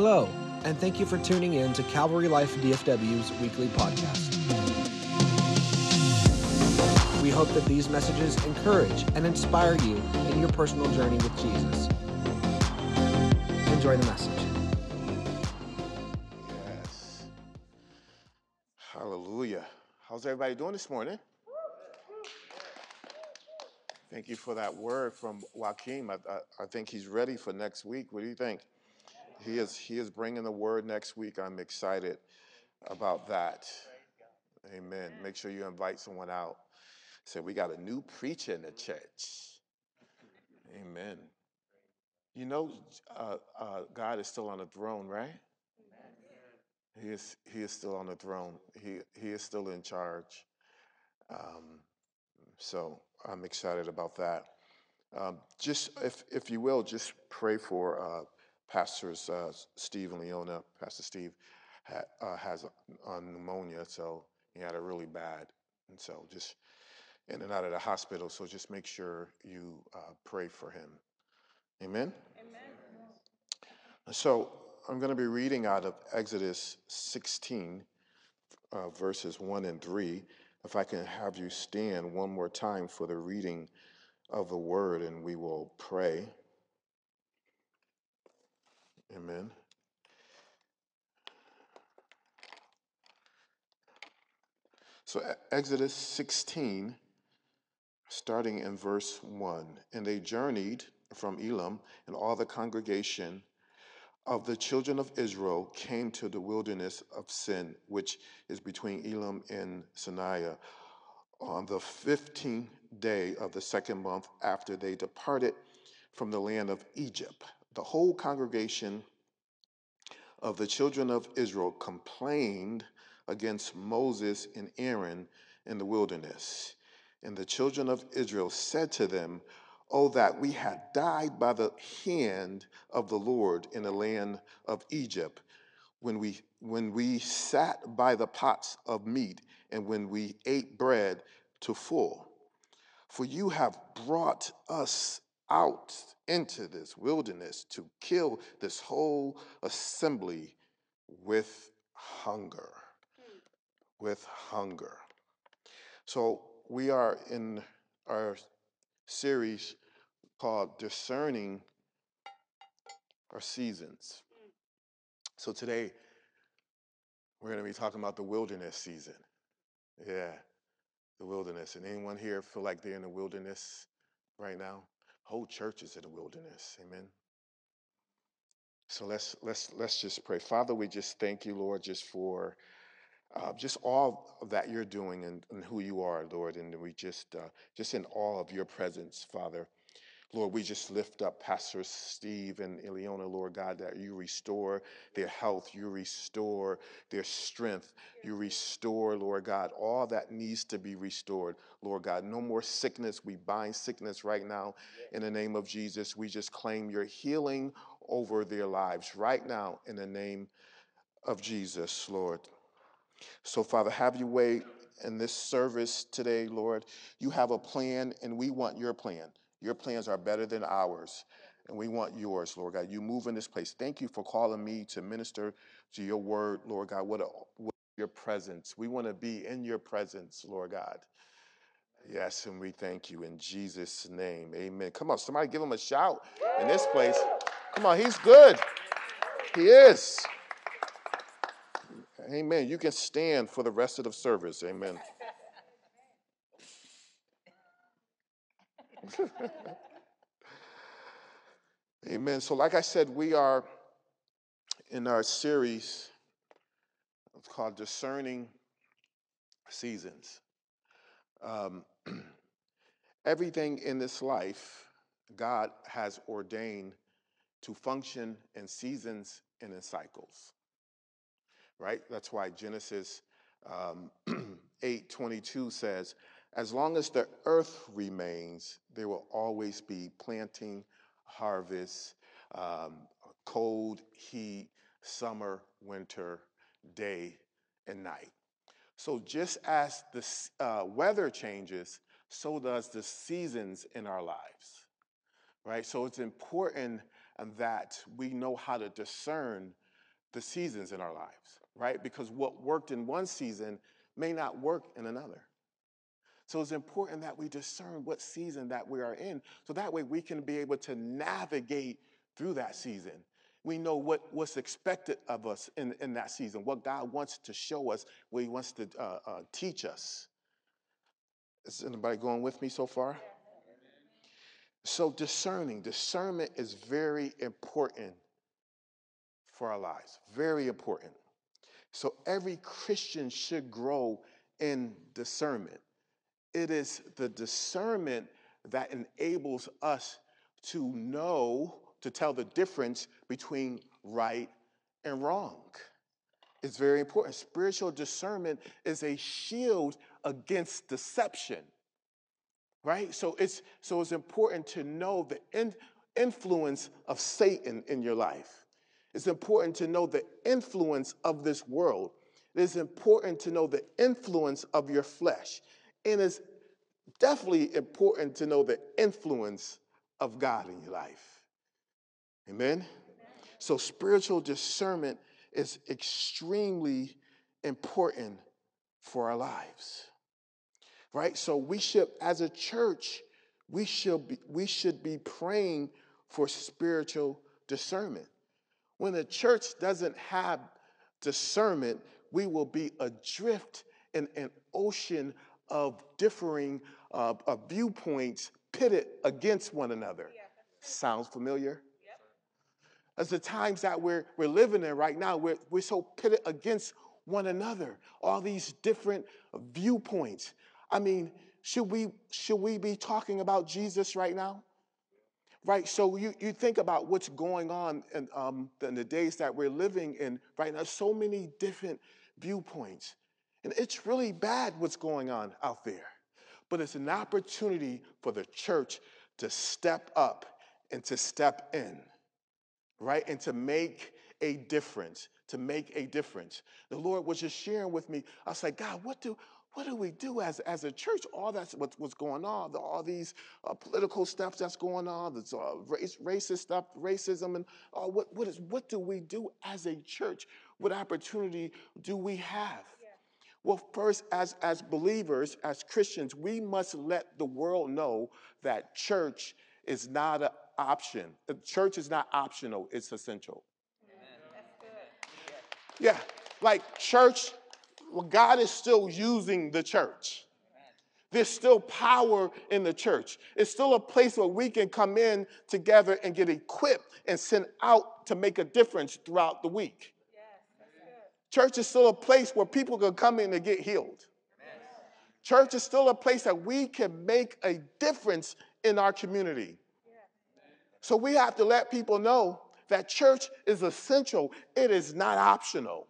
Hello, and thank you for tuning in to Calvary Life DFW's weekly podcast. We hope that these messages encourage and inspire you in your personal journey with Jesus. Enjoy the message. Yes. Hallelujah. How's everybody doing this morning? Thank you for that word from Joaquin. I, I, I think he's ready for next week. What do you think? He is, he is bringing the word next week. I'm excited about that. Amen. Make sure you invite someone out. Say, we got a new preacher in the church. Amen. You know, uh, uh, God is still on the throne, right? He is, he is still on the throne. He, he is still in charge. Um, so I'm excited about that. Um, just, if, if you will, just pray for uh, Pastors uh, Steve and Leona. Pastor Steve ha, uh, has a, pneumonia, so he had it really bad. And so just in and out of the hospital. So just make sure you uh, pray for him. Amen? Amen. So I'm going to be reading out of Exodus 16, uh, verses 1 and 3. If I can have you stand one more time for the reading of the word, and we will pray. Amen. So, Exodus 16, starting in verse 1. And they journeyed from Elim, and all the congregation of the children of Israel came to the wilderness of Sin, which is between Elim and Sinai, on the 15th day of the second month after they departed from the land of Egypt the whole congregation of the children of Israel complained against Moses and Aaron in the wilderness. And the children of Israel said to them, Oh, that we had died by the hand of the Lord in the land of Egypt, when we, when we sat by the pots of meat and when we ate bread to full. For you have brought us out into this wilderness to kill this whole assembly with hunger. With hunger. So we are in our series called Discerning Our Seasons. So today we're going to be talking about the wilderness season. Yeah, the wilderness. And anyone here feel like they're in the wilderness right now? Whole church is in the wilderness. Amen. So let's let's let's just pray. Father, we just thank you, Lord, just for uh, just all that you're doing and, and, who you are, Lord, and we just uh, just in awe of your presence, Father. Lord, we just lift up Pastor Steve and Ileona, Lord God, that you restore their health, you restore their strength, you restore, Lord God, all that needs to be restored, Lord God. No more sickness. We bind sickness right now in the name of Jesus. We just claim your healing over their lives right now in the name of Jesus, Lord. So, Father, have your way in this service today, Lord. You have a plan, and we want your plan. Your plans are better than ours, and we want yours, Lord God. You move in this place. Thank you for calling me to minister to your word, Lord God. What, a, what your presence. We want to be in your presence, Lord God. Yes, and we thank you in Jesus' name. Amen. Come on, somebody give him a shout in this place. Come on, he's good. He is. Amen. You can stand for the rest of the service. Amen. Amen. So, like I said, we are in our series it's called Discerning Seasons. Um, everything in this life, God has ordained to function in seasons and in cycles. Right? That's why Genesis um, 8 22 says, As long as the earth remains, there will always be planting, harvest, um, cold, heat, summer, winter, day, and night. So, just as the uh, weather changes, so does the seasons in our lives, right? So, it's important that we know how to discern the seasons in our lives, right? Because what worked in one season may not work in another. So it's important that we discern what season that we are in so that way we can be able to navigate through that season. We know what, what's expected of us in, in that season, what God wants to show us, what He wants to uh, uh, teach us. Is anybody going with me so far? So, discerning, discernment is very important for our lives, very important. So, every Christian should grow in discernment. It is the discernment that enables us to know, to tell the difference between right and wrong. It's very important. Spiritual discernment is a shield against deception. Right? So it's so it's important to know the in, influence of Satan in your life. It's important to know the influence of this world. It is important to know the influence of your flesh. And it's definitely important to know the influence of God in your life. Amen? So, spiritual discernment is extremely important for our lives. Right? So, we should, as a church, we should be, we should be praying for spiritual discernment. When the church doesn't have discernment, we will be adrift in an ocean of differing uh, uh, viewpoints pitted against one another. Yeah. Sounds familiar? Yep. As the times that we're, we're living in right now, we're, we're so pitted against one another, all these different viewpoints. I mean, should we, should we be talking about Jesus right now? Right, so you, you think about what's going on in, um, in the days that we're living in right now, so many different viewpoints. And it's really bad what's going on out there. But it's an opportunity for the church to step up and to step in, right? And to make a difference, to make a difference. The Lord was just sharing with me. I was like, God, what do what do we do as, as a church? All that's what's, what's going on, all these uh, political stuff that's going on, this uh, race, racist stuff, racism, and uh, what, what, is, what do we do as a church? What opportunity do we have? Well, first, as, as believers, as Christians, we must let the world know that church is not an option. Uh, church is not optional, it's essential. Yeah, like church, God is still using the church. There's still power in the church. It's still a place where we can come in together and get equipped and sent out to make a difference throughout the week. Church is still a place where people can come in and get healed. Church is still a place that we can make a difference in our community. So we have to let people know that church is essential, it is not optional.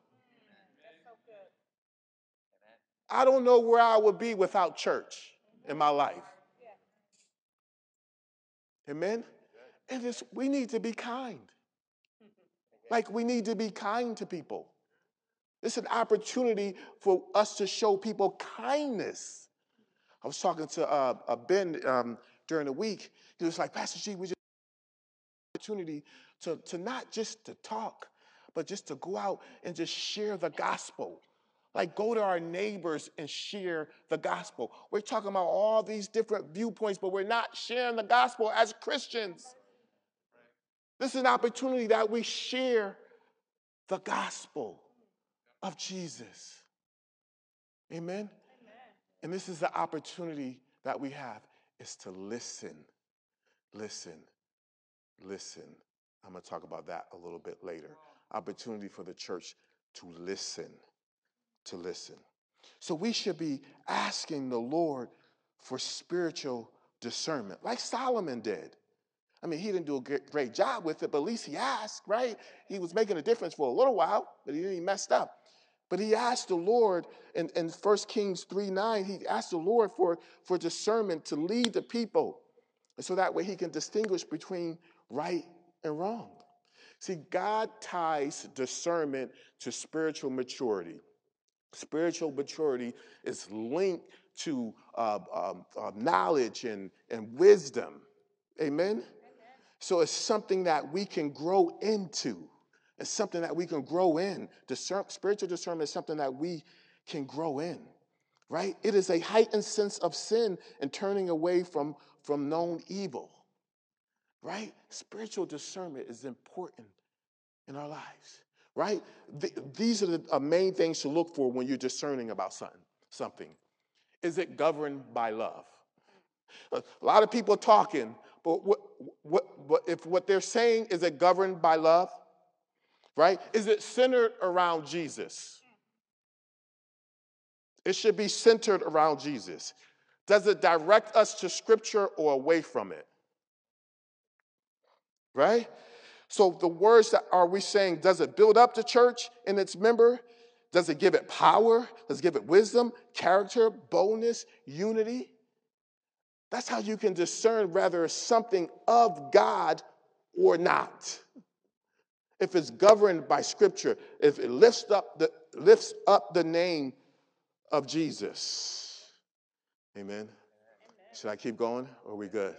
I don't know where I would be without church in my life. Amen? And this, we need to be kind. Like we need to be kind to people. It's an opportunity for us to show people kindness. I was talking to uh, uh, Ben um, during the week. He was like, Pastor G, we just have an opportunity to, to not just to talk, but just to go out and just share the gospel. Like go to our neighbors and share the gospel. We're talking about all these different viewpoints, but we're not sharing the gospel as Christians. This is an opportunity that we share the gospel of Jesus. Amen? Amen? And this is the opportunity that we have is to listen, listen, listen. I'm going to talk about that a little bit later. Opportunity for the church to listen, to listen. So we should be asking the Lord for spiritual discernment, like Solomon did. I mean, he didn't do a great job with it, but at least he asked, right? He was making a difference for a little while, but he, he messed up. But he asked the Lord in, in 1 Kings 3 9, he asked the Lord for, for discernment to lead the people. And so that way he can distinguish between right and wrong. See, God ties discernment to spiritual maturity. Spiritual maturity is linked to uh, um, uh, knowledge and, and wisdom. Amen? Amen? So it's something that we can grow into. It's something that we can grow in. Discern, spiritual discernment is something that we can grow in, right? It is a heightened sense of sin and turning away from, from known evil, right? Spiritual discernment is important in our lives, right? these are the uh, main things to look for when you're discerning about something. something. Is it governed by love? A lot of people talking, but what, what, what, if what they're saying is it governed by love? Right? Is it centered around Jesus? It should be centered around Jesus. Does it direct us to Scripture or away from it? Right? So the words that are we saying, does it build up the church and its member? Does it give it power? Does it give it wisdom, character, boldness, unity? That's how you can discern whether something of God or not. If it's governed by scripture, if it lifts up the, lifts up the name of Jesus. Amen. Amen. Should I keep going or are we good?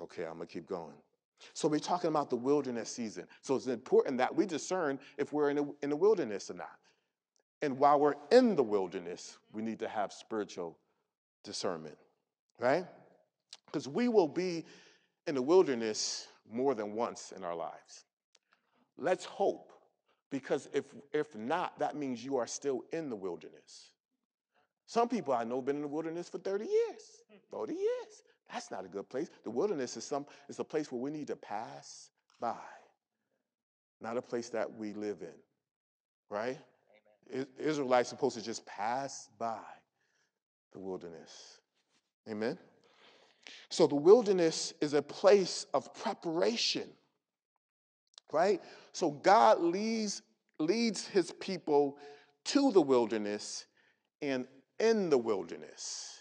Okay, I'm going to keep going. So we're talking about the wilderness season. So it's important that we discern if we're in a, in the wilderness or not. And while we're in the wilderness, we need to have spiritual discernment, right? Because we will be in the wilderness more than once in our lives. Let's hope, because if, if not, that means you are still in the wilderness. Some people I know been in the wilderness for 30 years, 30 years. That's not a good place. The wilderness is some is a place where we need to pass by, not a place that we live in. Right? Amen. Israelites supposed to just pass by the wilderness. Amen. So the wilderness is a place of preparation. Right? So God leads leads his people to the wilderness and in the wilderness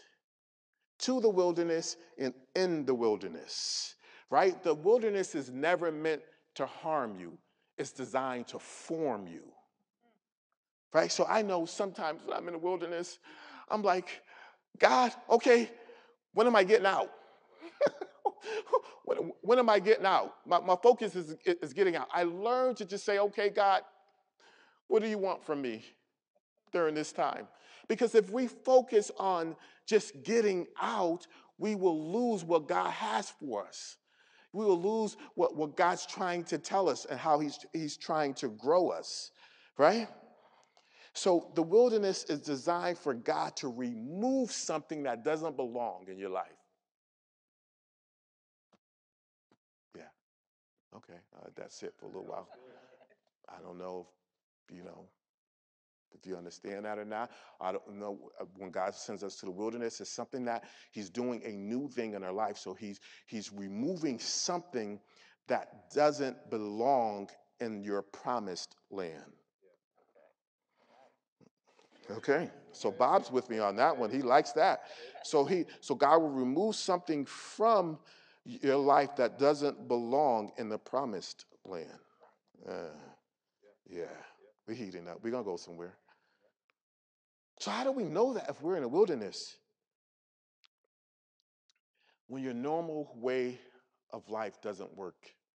to the wilderness and in the wilderness, right? The wilderness is never meant to harm you, it's designed to form you, right? So I know sometimes when I'm in the wilderness, I'm like, God, okay, when am I getting out? when, when, am I getting out? My, my focus is, is getting out. I learned to just say, okay, God, what do you want from me during this time? Because if we focus on just getting out, we will lose what God has for us. We will lose what, what God's trying to tell us and how he's, he's trying to grow us, right? So the wilderness is designed for God to remove something that doesn't belong in your life. Yeah. Okay. Uh, that's it for a little while. I don't know if, you know, if you understand that or not, I don't know. Uh, when God sends us to the wilderness, it's something that He's doing a new thing in our life. So He's He's removing something that doesn't belong in your promised land. Okay, so Bob's with me on that one. He likes that. So he, so God will remove something from your life that doesn't belong in the promised land. Uh, yeah. We're heating up. We're to go somewhere. So, how do we know that if we're in a wilderness? When your normal way of life doesn't work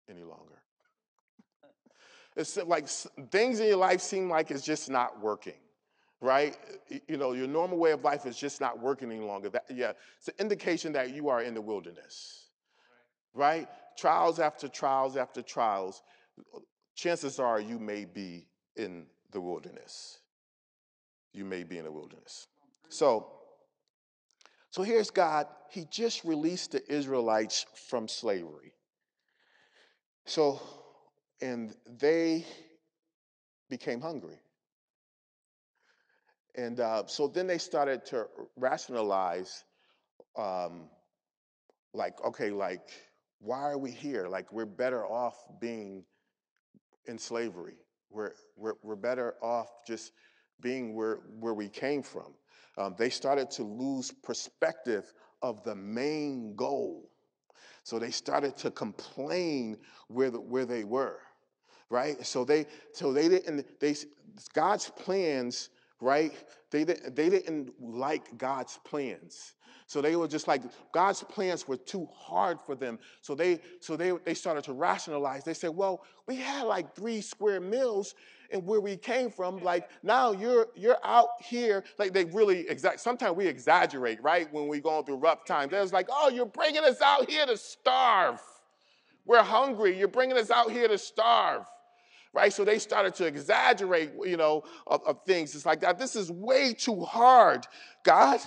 any longer. It's like things in your life seem like it's just not working, right? You know, your normal way of life is just not working any longer. That, yeah, it's an indication that you are in the wilderness, right? Trials after trials after trials. Chances are you may be in the wilderness. You may be in the wilderness. So, so here's God. He just released the Israelites from slavery. So, and they became hungry. And uh, so then they started to rationalize, um, like, okay, like, why are we here? Like, we're better off being in slavery. We're, we're, we're better off just being where, where we came from. Um, they started to lose perspective of the main goal. So they started to complain where, the, where they were, right? So they, so they didn't, they, God's plans, right? They, didn't- they didn't like God's plans. So they were just like God's plans were too hard for them. So they so they they started to rationalize. They said, "Well, we had like three square meals and where we came from. Like now you're you're out here. Like they really exact. Sometimes we exaggerate, right? When we going through rough times, they're like, "Oh, you're bringing us out here to starve. We're hungry. You're bringing us out here to starve." Right? So they started to exaggerate, you know, of, of, things. It's like that. This is way too hard, God.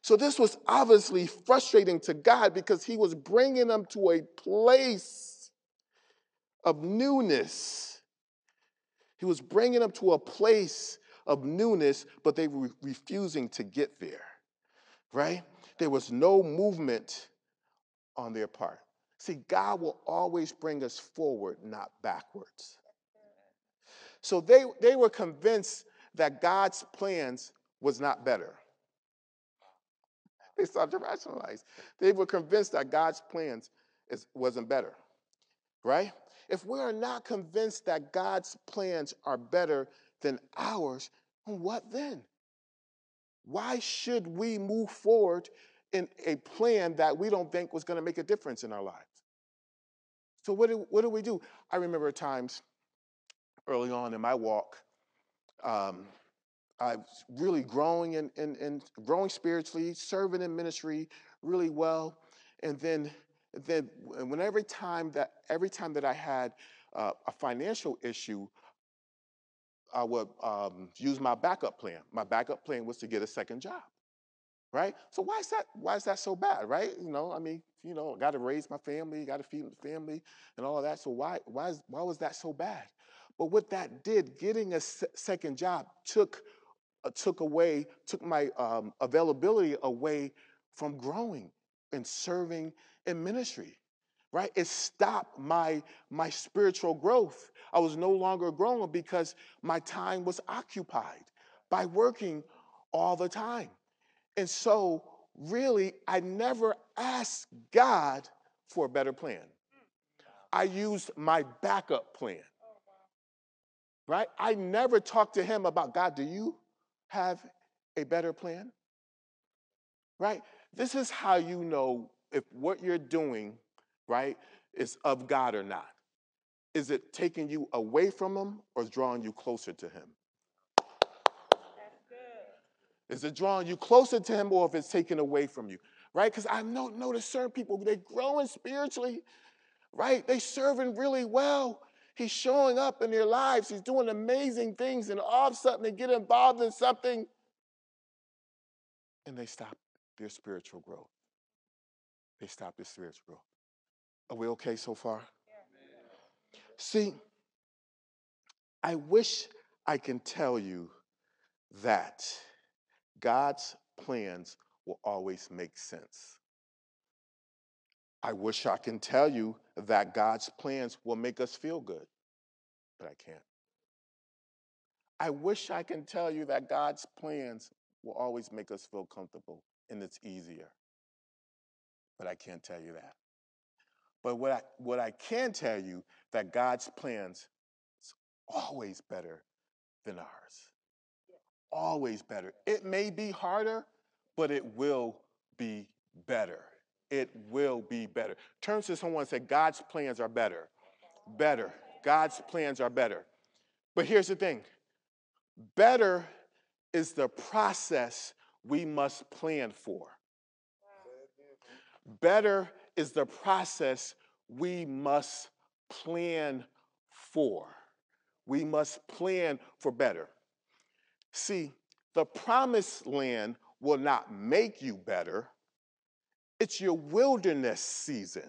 So this was obviously frustrating to God because he was bringing them to a place of newness. He was bringing them to a place of newness, but they were refusing to get there, right? There was no movement on their part. See, God will always bring us forward, not backwards. So they, they were convinced that God's plans was not better. They started to rationalize. They were convinced that God's plans is, wasn't better, right? If we are not convinced that God's plans are better than ours, what then? Why should we move forward in a plan that we don't think was going to make a difference in our lives? So, what do, what do we do? I remember times early on in my walk, um, I was really growing and in, in, in, growing spiritually, serving in ministry really well, and then then when every time that every time that I had uh, a financial issue, I would um, use my backup plan. My backup plan was to get a second job, right? So why is that? Why is that so bad, right? You know, I mean, you know, got to raise my family, got to feed the family, and all of that. So why why is, why was that so bad? But what that did, getting a se- second job took uh, took away, took my um, availability away from growing and serving in ministry. Right? It stopped my my spiritual growth. I was no longer growing because my time was occupied by working all the time. And so really I never asked God for a better plan. I used my backup plan right? I never talked to him about God, do you have a better plan? Right? This is how you know if what you're doing, right, is of God or not. Is it taking you away from him or drawing you closer to him? Is it drawing you closer to him or if it's taken away from you? Right? Because I know notice certain people, they're growing spiritually, right? They serving really well, He's showing up in their lives. He's doing amazing things, and all of a sudden they get involved in something and they stop their spiritual growth. They stop their spiritual growth. Are we okay so far? Yeah. See, I wish I can tell you that God's plans will always make sense. I wish I can tell you that God's plans will make us feel good, but I can't. I wish I can tell you that God's plans will always make us feel comfortable and it's easier, but I can't tell you that. But what I, what I can tell you that God's plans is always better than ours. Always better. It may be harder, but it will be better it will be better. Turn to someone and say, God's plans are better. Better. God's plans are better. But here's the thing better is the process we must plan for. Better is the process we must plan for. We must plan for better. See, the promised land will not make you better, it's your wilderness season.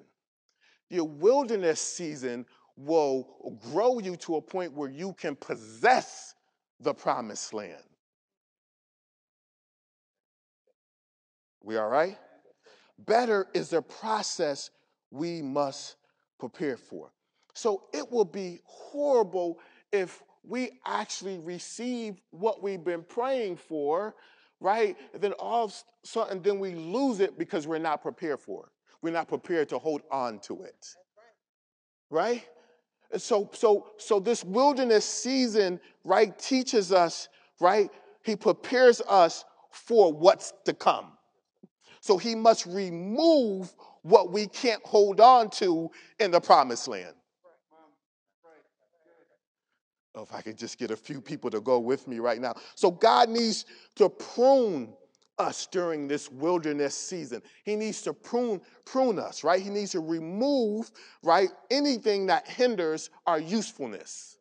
Your wilderness season will grow you to a point where you can possess the promised land. We all right? Better is the process we must prepare for. So it will be horrible if we actually receive what we've been praying for right? And then all of a sudden, then we lose it because we're not prepared for it. We're not prepared to hold on to it, right? And so, so, so this wilderness season, right, teaches us, right, he prepares us for what's to come. So he must remove what we can't hold on to in the promised land. Oh, if I could just get a few people to go with me right now. So God needs to prune us during this wilderness season. He needs to prune prune us, right? He needs to remove, right, anything that hinders our usefulness.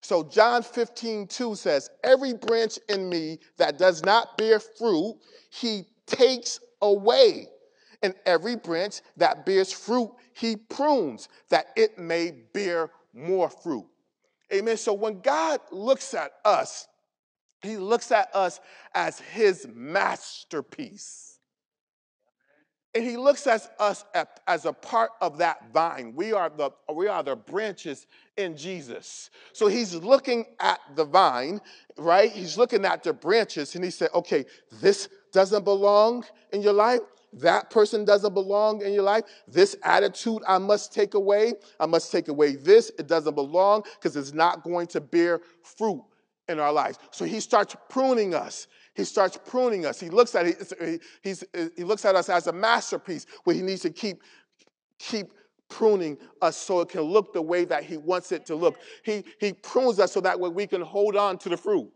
So John 15, 2 says, Every branch in me that does not bear fruit, he takes away. And every branch that bears fruit, he prunes, that it may bear more fruit. Amen. So when God looks at us, he looks at us as his masterpiece. And he looks at us as a part of that vine. We are the, we are the branches in Jesus. So he's looking at the vine, right? He's looking at the branches and he said, okay, this doesn't belong in your life. That person doesn't belong in your life. This attitude I must take away. I must take away this. It doesn't belong because it's not going to bear fruit in our lives. So he starts pruning us. He starts pruning us. He looks at he's, he looks at us as a masterpiece where he needs to keep, keep pruning us so it can look the way that he wants it to look. He, he prunes us so that way we can hold on to the fruit.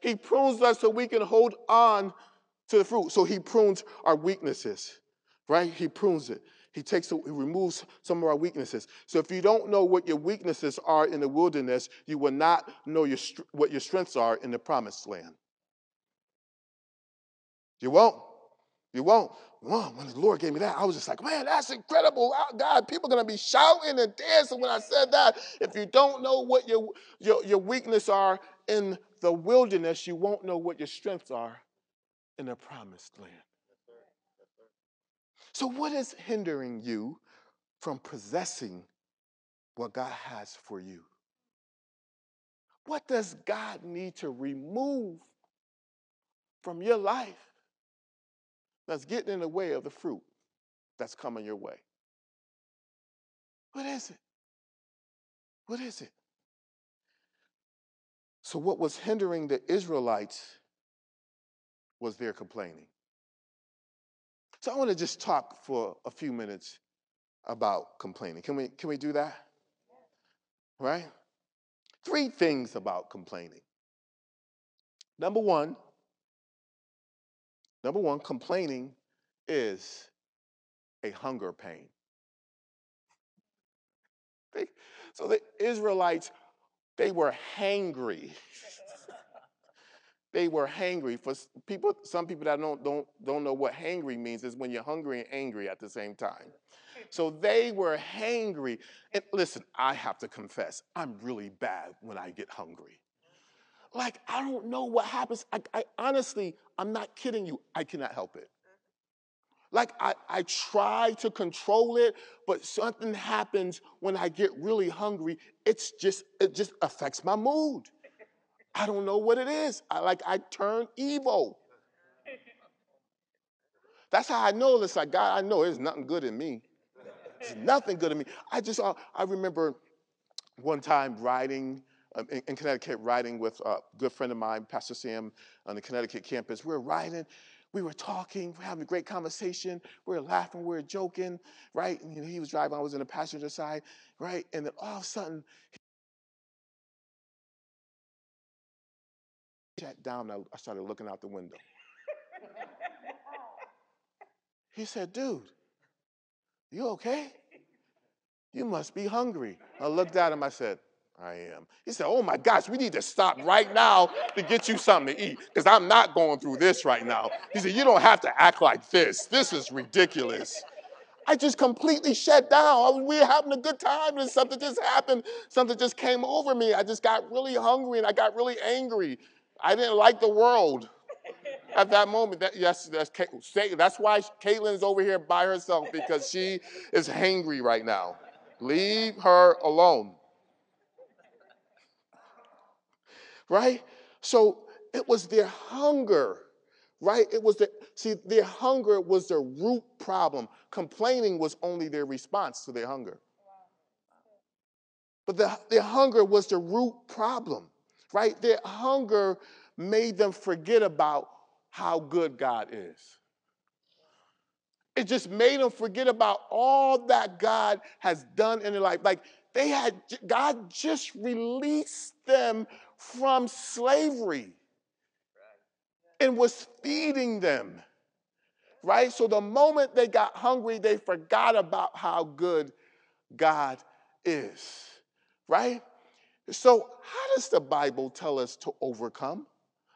He prunes us so we can hold on to the fruit. So he prunes our weaknesses, right? He prunes it. He takes, he removes some of our weaknesses. So if you don't know what your weaknesses are in the wilderness, you will not know your, what your strengths are in the promised land. You won't. You won't. Well, when the Lord gave me that, I was just like, man, that's incredible. God, people are going to be shouting and dancing when I said that. If you don't know what your, your, your weaknesses are in the wilderness, you won't know what your strengths are in the promised land. So, what is hindering you from possessing what God has for you? What does God need to remove from your life that's getting in the way of the fruit that's coming your way? What is it? What is it? So, what was hindering the Israelites was their complaining. So I want to just talk for a few minutes about complaining. Can we, can we do that? Right? Three things about complaining. Number one, number one, complaining is a hunger pain. So the Israelites, they were hangry. they were hangry. For people, some people that don't, don't, don't know what hangry means is when you're hungry and angry at the same time. So they were hangry. And listen, I have to confess, I'm really bad when I get hungry. Like, I don't know what happens. I, I honestly, I'm not kidding you. I cannot help it. Like, I, I try to control it, but something happens when I get really hungry. It's just, it just affects my mood. I don't know what it is. I like I turn evil. That's how I know it's like God, I know there's nothing good in me. There's nothing good in me. I just uh, I remember one time riding um, in, in, Connecticut, riding with a good friend of mine, Pastor Sam, on the Connecticut campus. We were riding, we were talking, we were having a great conversation, we were laughing, we were joking, right? And, you know, he was driving, I was in the passenger side, right? And then all of a sudden, sat down and I started looking out the window. he said, Dude, you okay? You must be hungry. I looked at him, I said, I am. He said, Oh my gosh, we need to stop right now to get you something to eat because I'm not going through this right now. He said, You don't have to act like this. This is ridiculous. I just completely shut down. we were having a good time and something just happened. Something just came over me. I just got really hungry and I got really angry. I didn't like the world at that moment. That, yes, that's, that's why Caitlin's over here by herself because she is hangry right now. Leave her alone. Right? So it was their hunger, right? It was the, see, their hunger was their root problem. Complaining was only their response to their hunger. But the, their hunger was the root problem right? Their hunger made them forget about how good God is. It just made them forget about all that God has done in their life. Like they had, God just released them from slavery and was feeding them. Right? So the moment they got hungry, they forgot about how good God is. Right? So, how does the Bible tell us to overcome?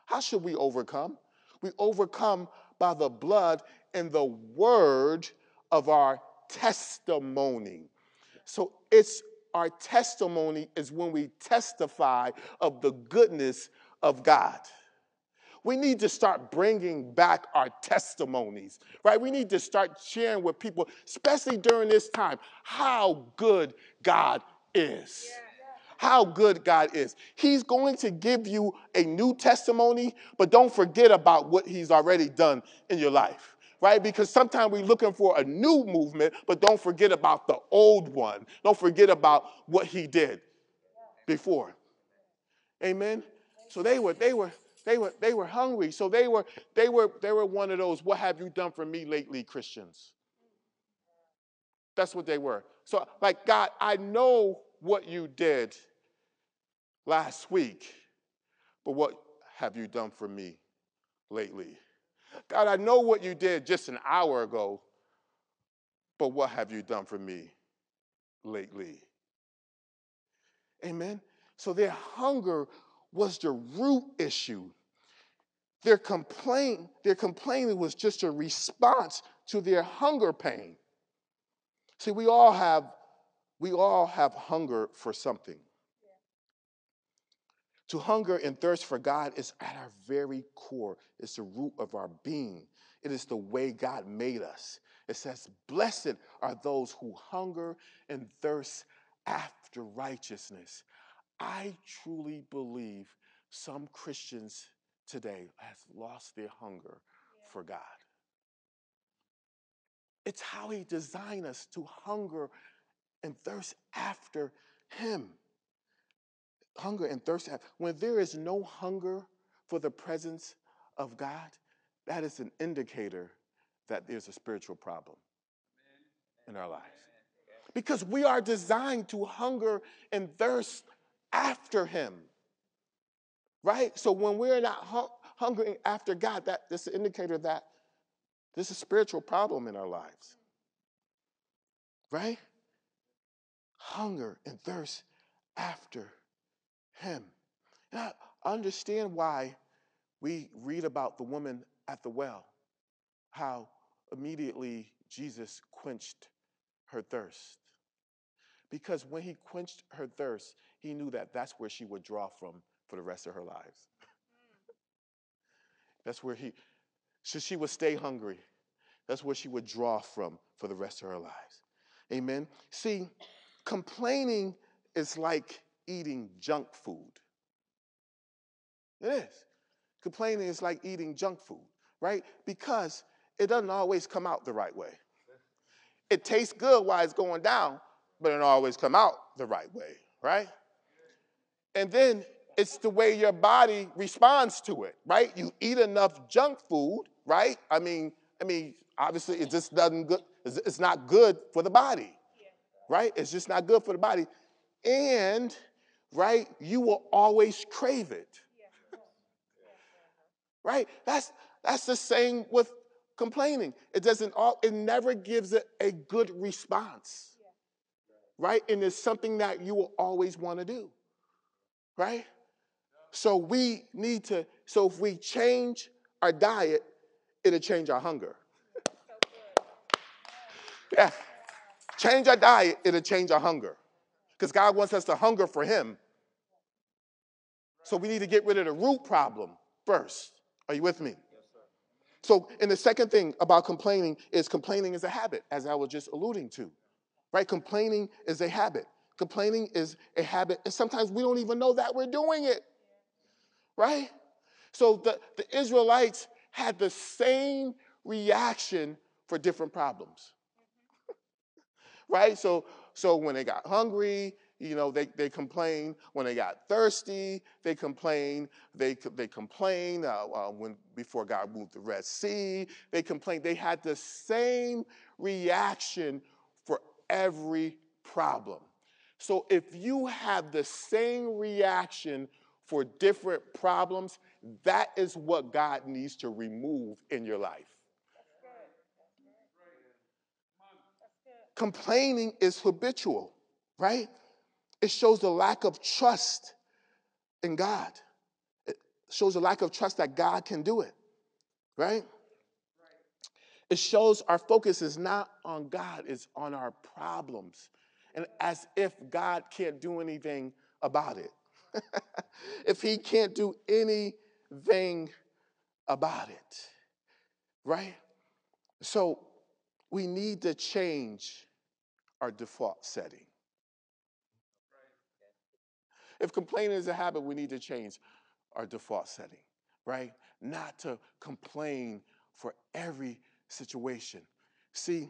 How should we overcome? We overcome by the blood and the word of our testimony. So, it's our testimony is when we testify of the goodness of God. We need to start bringing back our testimonies, right? We need to start sharing with people, especially during this time, how good God is. Yeah how good God is. He's going to give you a new testimony, but don't forget about what He's already done in your life, right? Because sometimes we're looking for a new movement, but don't forget about the old one. Don't forget about what He did before. Amen. So they were, they were, they were, they were hungry. So they were, they were, they were one of those, what have you done for me lately, Christians? That's what they were. So, like, God, I know what you did last week, but what have you done for me lately? God, I know what you did just an hour ago, but what have you done for me lately? Amen. So their hunger was the root issue. Their complaint, their complaining was just a response to their hunger pain. See, we all have we all have hunger for something. To hunger and thirst for God is at our very core. It's the root of our being. It is the way God made us. It says, Blessed are those who hunger and thirst after righteousness. I truly believe some Christians today have lost their hunger yeah. for God. It's how he designed us to hunger and thirst after him hunger and thirst. When there is no hunger for the presence of God, that is an indicator that there's a spiritual problem in our lives. Because we are designed to hunger and thirst after Him. Right? So when we're not hungering after God, that, that's an indicator that there's a spiritual problem in our lives. Right? Hunger and thirst after him. And I understand why we read about the woman at the well, how immediately Jesus quenched her thirst. Because when he quenched her thirst, he knew that that's where she would draw from for the rest of her lives. Mm. that's where he, so she would stay hungry. That's where she would draw from for the rest of her lives. Amen. See, complaining is like eating junk food. It is. Complaining is like eating junk food, right? Because it doesn't always come out the right way. It tastes good while it's going down, but it don't always come out the right way, right? And then it's the way your body responds to it, right? You eat enough junk food, right? I mean, I mean, obviously it just doesn't good. It's not good for the body, right? It's just not good for the body, and right? You will always crave it. right? That's that's the same with complaining. It doesn't all it never gives it a good response. Right? And it's something that you will always want to do. Right? So we need to, so if we change our diet, it'll change our hunger. yeah. Change our diet, it'll change our hunger because God wants us to hunger for Him. So we need to get rid of the root problem first. Are you with me? Yes, sir. So, and the second thing about complaining is complaining is a habit, as I was just alluding to. Right? Complaining is a habit. Complaining is a habit, and sometimes we don't even know that we're doing it. Right? So the, the Israelites had the same reaction for different problems. right? So so when they got hungry You know, they, they complain when they got thirsty. They complain. They, they complain uh, uh, when before God moved the Red Sea. They complain. They had the same reaction for every problem. So if you have the same reaction for different problems, that is what God needs to remove in your life. Complaining is habitual, right? It shows a lack of trust in God. It shows a lack of trust that God can do it, right? It shows our focus is not on God, it's on our problems. And as if God can't do anything about it. if He can't do anything about it, right? So we need to change our default setting. If complaining is a habit, we need to change our default setting, right? Not to complain for every situation. See,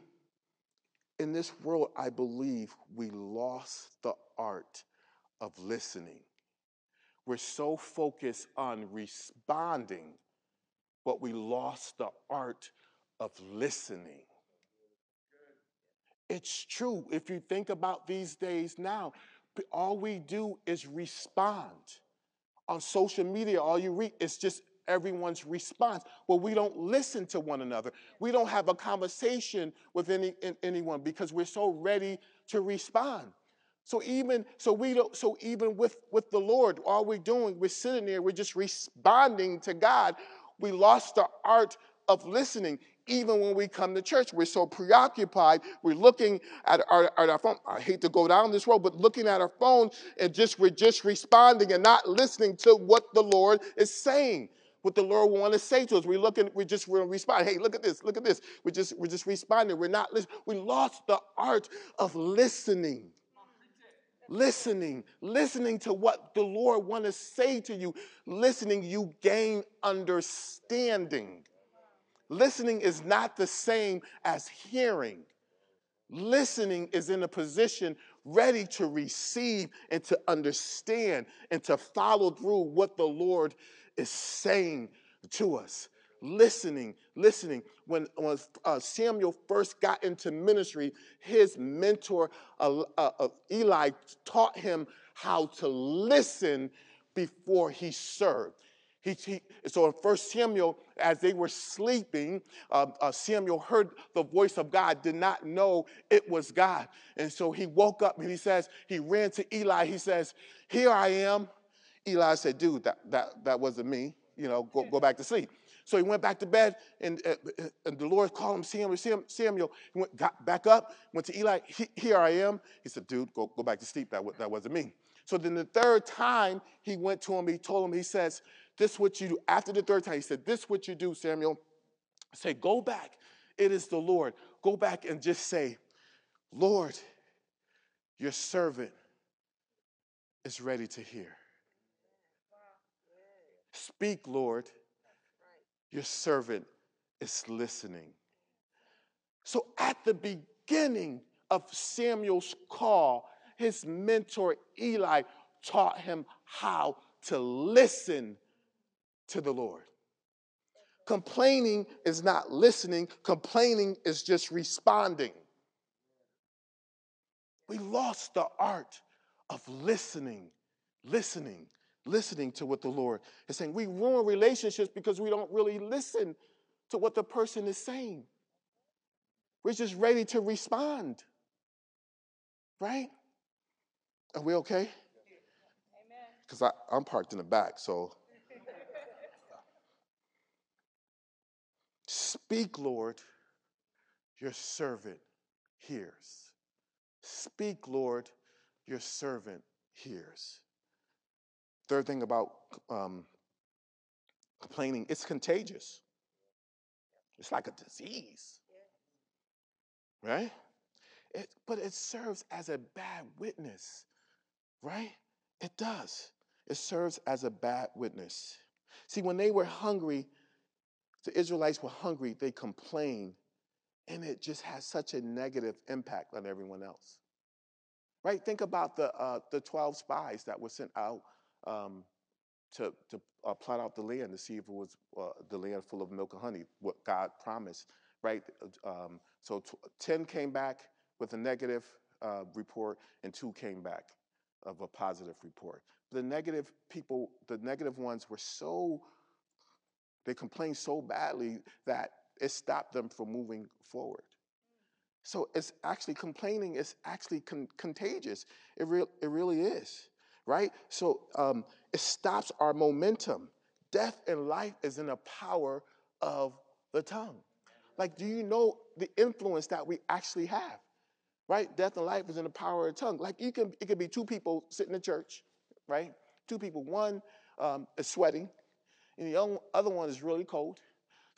in this world, I believe we lost the art of listening. We're so focused on responding, but we lost the art of listening. It's true. If you think about these days now, all we do is respond. On social media, all you read is just everyone's response. Well, we don't listen to one another. We don't have a conversation with any, anyone because we're so ready to respond. So even so we don't so even with with the Lord, all we're doing, we're sitting there, we're just responding to God. We lost the art of listening even when we come to church. We're so preoccupied. We're looking at our, at our phone. I hate to go down this road, but looking at our phone and just we're just responding and not listening to what the Lord is saying. What the Lord want to say to us. We're looking, we just we respond. Hey, look at this, look at this. We're just, we're just responding. We're not listening. We lost the art of listening listening, listening to what the Lord want to say to you. Listening, you gain understanding. Listening is not the same as hearing. Listening is in a position ready to receive and to understand and to follow through what the Lord is saying to us. Listening, listening. When, when uh, Samuel first got into ministry, his mentor, uh, uh, uh Eli, taught him how to listen before he served. He, he, so in 1 Samuel, as they were sleeping, uh, uh, Samuel heard the voice of God, did not know it was God. And so he woke up and he says, he ran to Eli. He says, Here I am. Eli said, Dude, that, that, that wasn't me. You know, go, go back to sleep. So he went back to bed, and, uh, and the Lord called him Samuel. Samuel he went, got back up, went to Eli. Here I am. He said, Dude, go, go back to sleep. That, that wasn't me. So then the third time he went to him, he told him, he says, this is what you do. After the third time, he said, This is what you do, Samuel. Say, go back. It is the Lord. Go back and just say, Lord, your servant is ready to hear. Speak, Lord. Your servant is listening. So at the beginning of Samuel's call, his mentor Eli taught him how to listen to the Lord. Complaining is not listening, complaining is just responding. We lost the art of listening, listening, listening to what the Lord is saying. We ruin relationships because we don't really listen to what the person is saying. We're just ready to respond. Right? Are we okay? Because I'm parked in the back, so Speak, Lord, your servant hears. Speak, Lord, your servant hears. Third thing about um, complaining, it's contagious. It's like a disease, right? It, but it serves as a bad witness, right? It does. It serves as a bad witness. See, when they were hungry, the Israelites were hungry, they complained, and it just has such a negative impact on everyone else. right? Think about the, uh, the 12 spies that were sent out um, to, to uh, plot out the land to see if it was uh, the land full of milk and honey, what God promised, right? Um, so t- 10 came back with a negative uh, report, and two came back of a positive report. The negative people, the negative ones were so, they complained so badly that it stopped them from moving forward. So it's actually complaining is actually con- contagious. It, re- it really is, right? So um, it stops our momentum. Death and life is in the power of the tongue. Like, do you know the influence that we actually have? Right? Death and life is in the power of the tongue. Like, you can, it could be two people sitting in church, right? Two people. One um, is sweating, and the other one is really cold.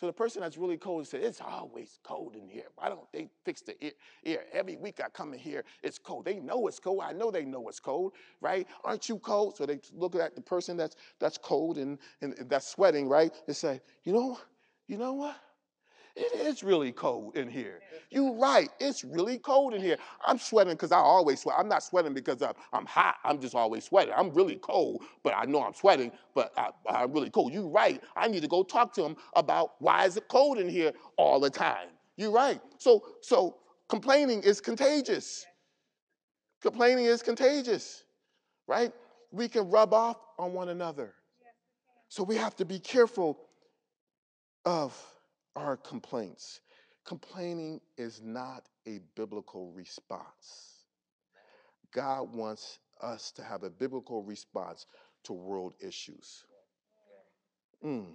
So the person that's really cold said, It's always cold in here. Why don't they fix the air? Every week I come in here, it's cold. They know it's cold. I know they know it's cold, right? Aren't you cold? So they look at the person that's that's cold and, and that's sweating, right? They say, you know, you know what? It is really cold in here. You're right. It's really cold in here. I'm sweating because I always sweat. I'm not sweating because I'm hot. I'm just always sweating. I'm really cold, but I know I'm sweating, but I, am really cold. You're right. I need to go talk to him about why is it cold in here all the time. You're right. So, so complaining is contagious. Complaining is contagious, right? We can rub off on one another. So we have to be careful of our complaints. Complaining is not a biblical response. God wants us to have a biblical response to world issues. Mm.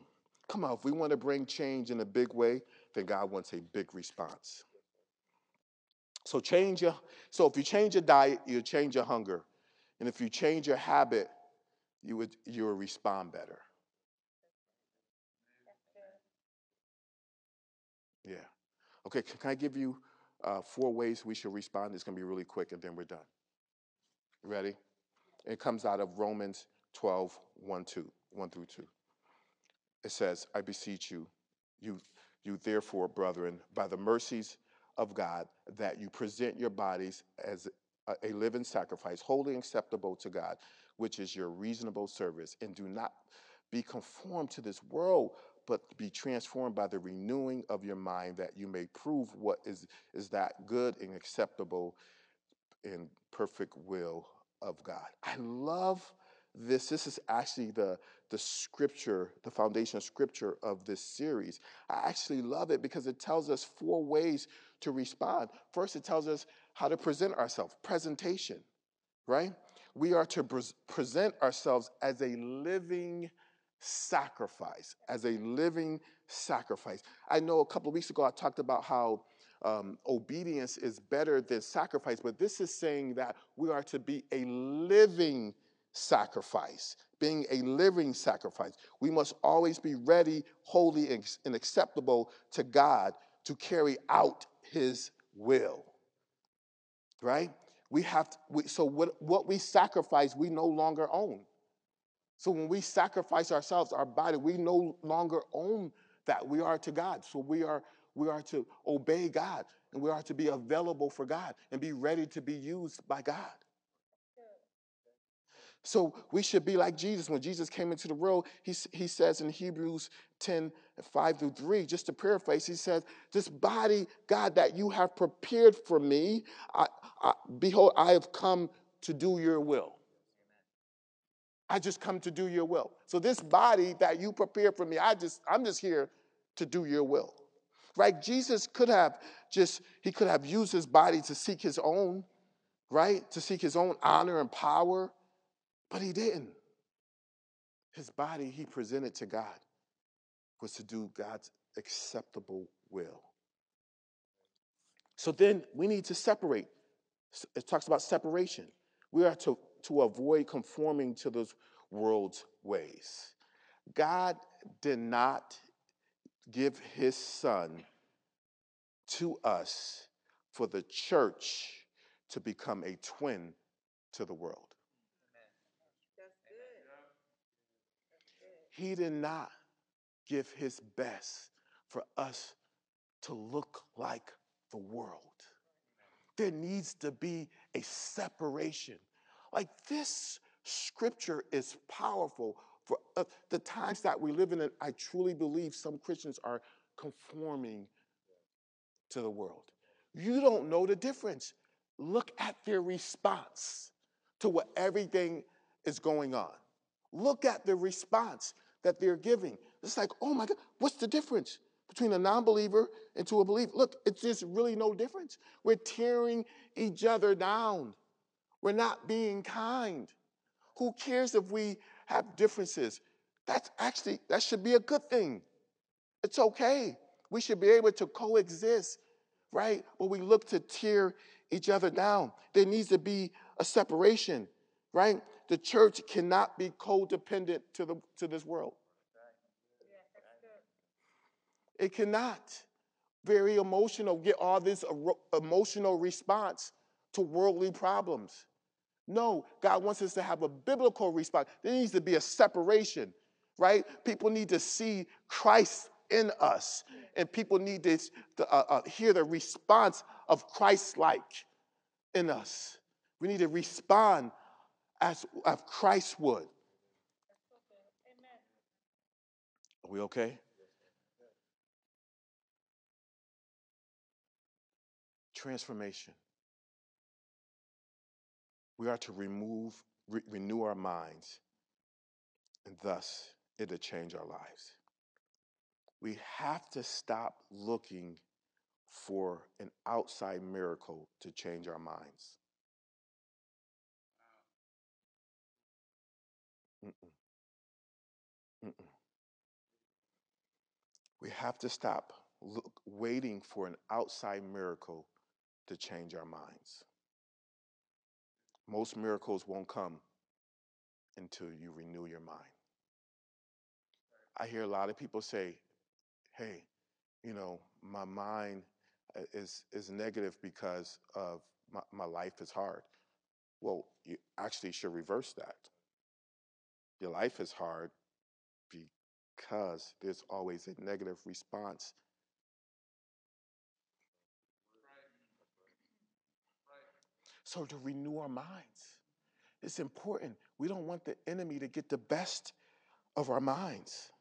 Come on, if we want to bring change in a big way, then God wants a big response. So change your so if you change your diet, you'll change your hunger. And if you change your habit, you would you will respond better. Yeah. Okay, can I give you uh, four ways we should respond? It's going to be really quick and then we're done. ready? It comes out of Romans 12, 1, 2, 1 through 2. It says, I beseech you, you, you therefore, brethren, by the mercies of God, that you present your bodies as a, a living sacrifice, holy acceptable to God, which is your reasonable service, and do not be conformed to this world, but be transformed by the renewing of your mind that you may prove what is, is that good and acceptable and perfect will of God. I love this. This is actually the, the scripture, the foundation scripture of this series. I actually love it because it tells us four ways to respond. First, it tells us how to present ourselves, presentation, right? We are to pre- present ourselves as a living sacrifice, as a living sacrifice. I know a couple of weeks ago I talked about how um, obedience is better than sacrifice, but this is saying that we are to be a living sacrifice, being a living sacrifice. We must always be ready, holy, and acceptable to God to carry out His will. Right? We have to, we, so what, what we sacrifice, we no longer own. So when we sacrifice ourselves, our body, we no longer own that. We are to God. So we are we are to obey God and we are to be available for God and be ready to be used by God. So we should be like Jesus. When Jesus came into the world, he, he says in Hebrews 10, 5 through 3, just to paraphrase, he says, This body, God, that you have prepared for me, I, I, behold, I have come to do your will. I just come to do your will. So this body that you prepared for me, I just I'm just here to do your will. Right? Jesus could have just he could have used his body to seek his own, right? To seek his own honor and power, but he didn't. His body he presented to God was to do God's acceptable will. So then we need to separate. It talks about separation. We are to to avoid conforming to this world's ways. God did not give his son to us for the church to become a twin to the world. He did not give his best for us to look like the world. there needs to be a separation. Like this scripture is powerful for uh, the times that we live in. I truly believe some Christians are conforming to the world. You don't know the difference. Look at their response to what everything is going on. Look at the response that they're giving. It's like, oh my God, what's the difference between a non believer and to a believer? Look, it's just really no difference. We're tearing each other down, we're not being kind. Who cares if we have differences? That's actually, that should be a good thing. It's okay. We should be able to coexist, right? But we look to tear each other down. There needs to be a separation, right? The church cannot be codependent to, the, to this world. It cannot. Very emotional, get all this emotional response to worldly problems. No, God wants us to have a biblical response. There needs to be a separation, right? People need to see Christ in us, and people need to, uh, uh, hear the response of Christ like in us. We need to respond as, as Christ would. Are we okay? Transformation. We are to remove, re- renew our minds, and thus it'll change our lives. We have to stop looking for an outside miracle to change our minds. Mm-mm. Mm-mm. We have to stop look, waiting for an outside miracle to change our minds. Most miracles won't come until you renew your mind. I hear a lot of people say, hey, you know, my mind uh, is, is negative because of my, my life is hard. Well, you actually should reverse that. Your life is hard because there's always a negative response. So, to renew our minds, it's important. We don't want the enemy to get the best of our minds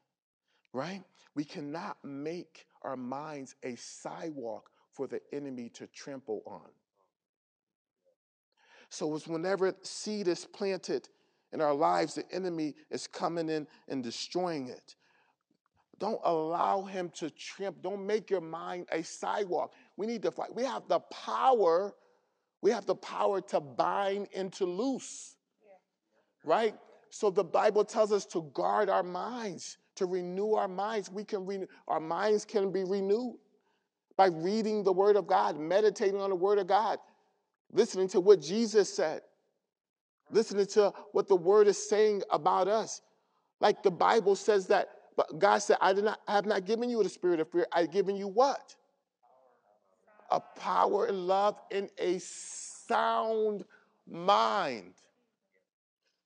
right? We cannot make our minds a sidewalk for the enemy to trample on. So it's whenever seed is planted in our lives, the enemy is coming in and destroying it. Don't allow him to tramp. Don't make your mind a sidewalk. We need to fight. We have the power. We have the power to bind and to loose. Right? So the Bible tells us to guard our minds to renew our minds. We can renew, our minds can be renewed by reading the Word of God, meditating on the Word of God, listening to what Jesus said, listening to what the Word is saying about us. Like the Bible says that, but God said, I did not I have not given you the spirit of fear, I've given you what? A power and love in a sound mind.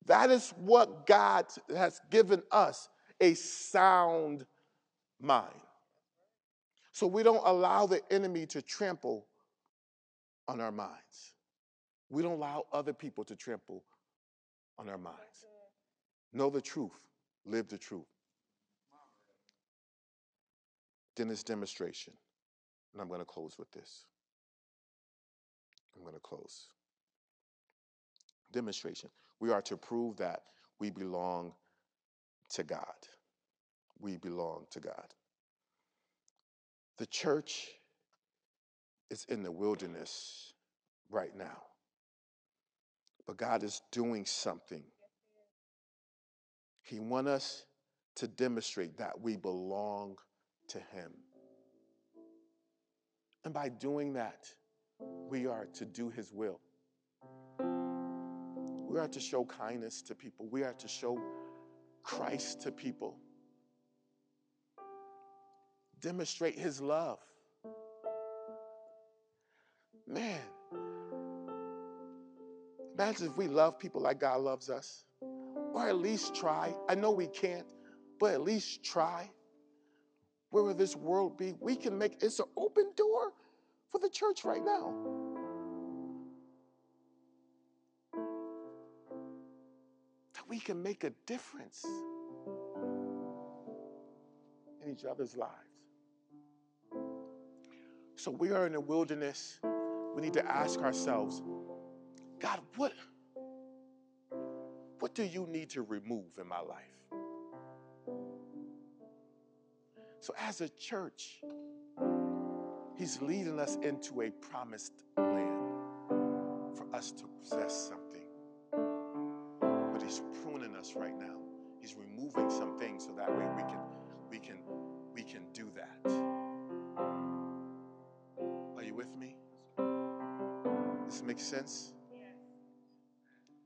That is what God has given us a sound mind. So we don't allow the enemy to trample on our minds. We don't allow other people to trample on our minds. Know the truth, live the truth. Dennis demonstration. And I'm going to close with this. I'm going to close. Demonstration. We are to prove that we belong to God. We belong to God. The church is in the wilderness right now, but God is doing something. He wants us to demonstrate that we belong to Him. And by doing that, we are to do His will. We are to show kindness to people. We are to show Christ to people. Demonstrate his love. Man, imagine if we love people like God loves us, or at least try. I know we can't, but at least try. Where will this world be? We can make it's an open door for the church right now. That we can make a difference in each other's lives. So we are in the wilderness. We need to ask ourselves, God, what, what do you need to remove in my life? So, as a church, He's leading us into a promised land for us to possess something. But He's pruning us right now. He's removing some things so that way we can we can we can do that. Are you with me? This makes sense?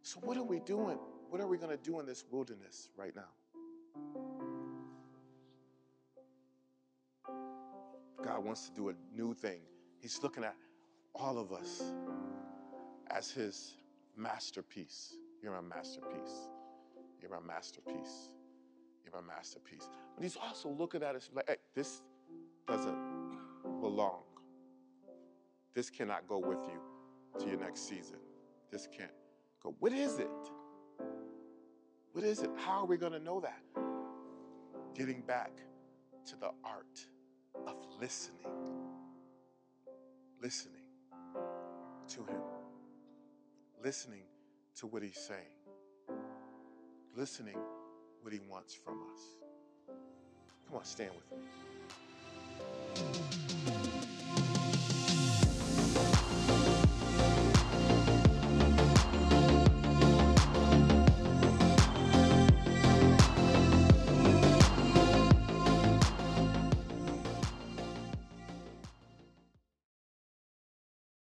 So what are we doing? What are we going to do in this wilderness right now? Wants to do a new thing. He's looking at all of us as his masterpiece. You're my masterpiece. You're my masterpiece. You're my masterpiece. But he's also looking at us like, hey, this doesn't belong. This cannot go with you to your next season. This can't go. What is it? What is it? How are we going to know that? Getting back to the art of listening. Listening to Him. Listening to what He's saying. Listening what He wants from us. Come on, stand with me.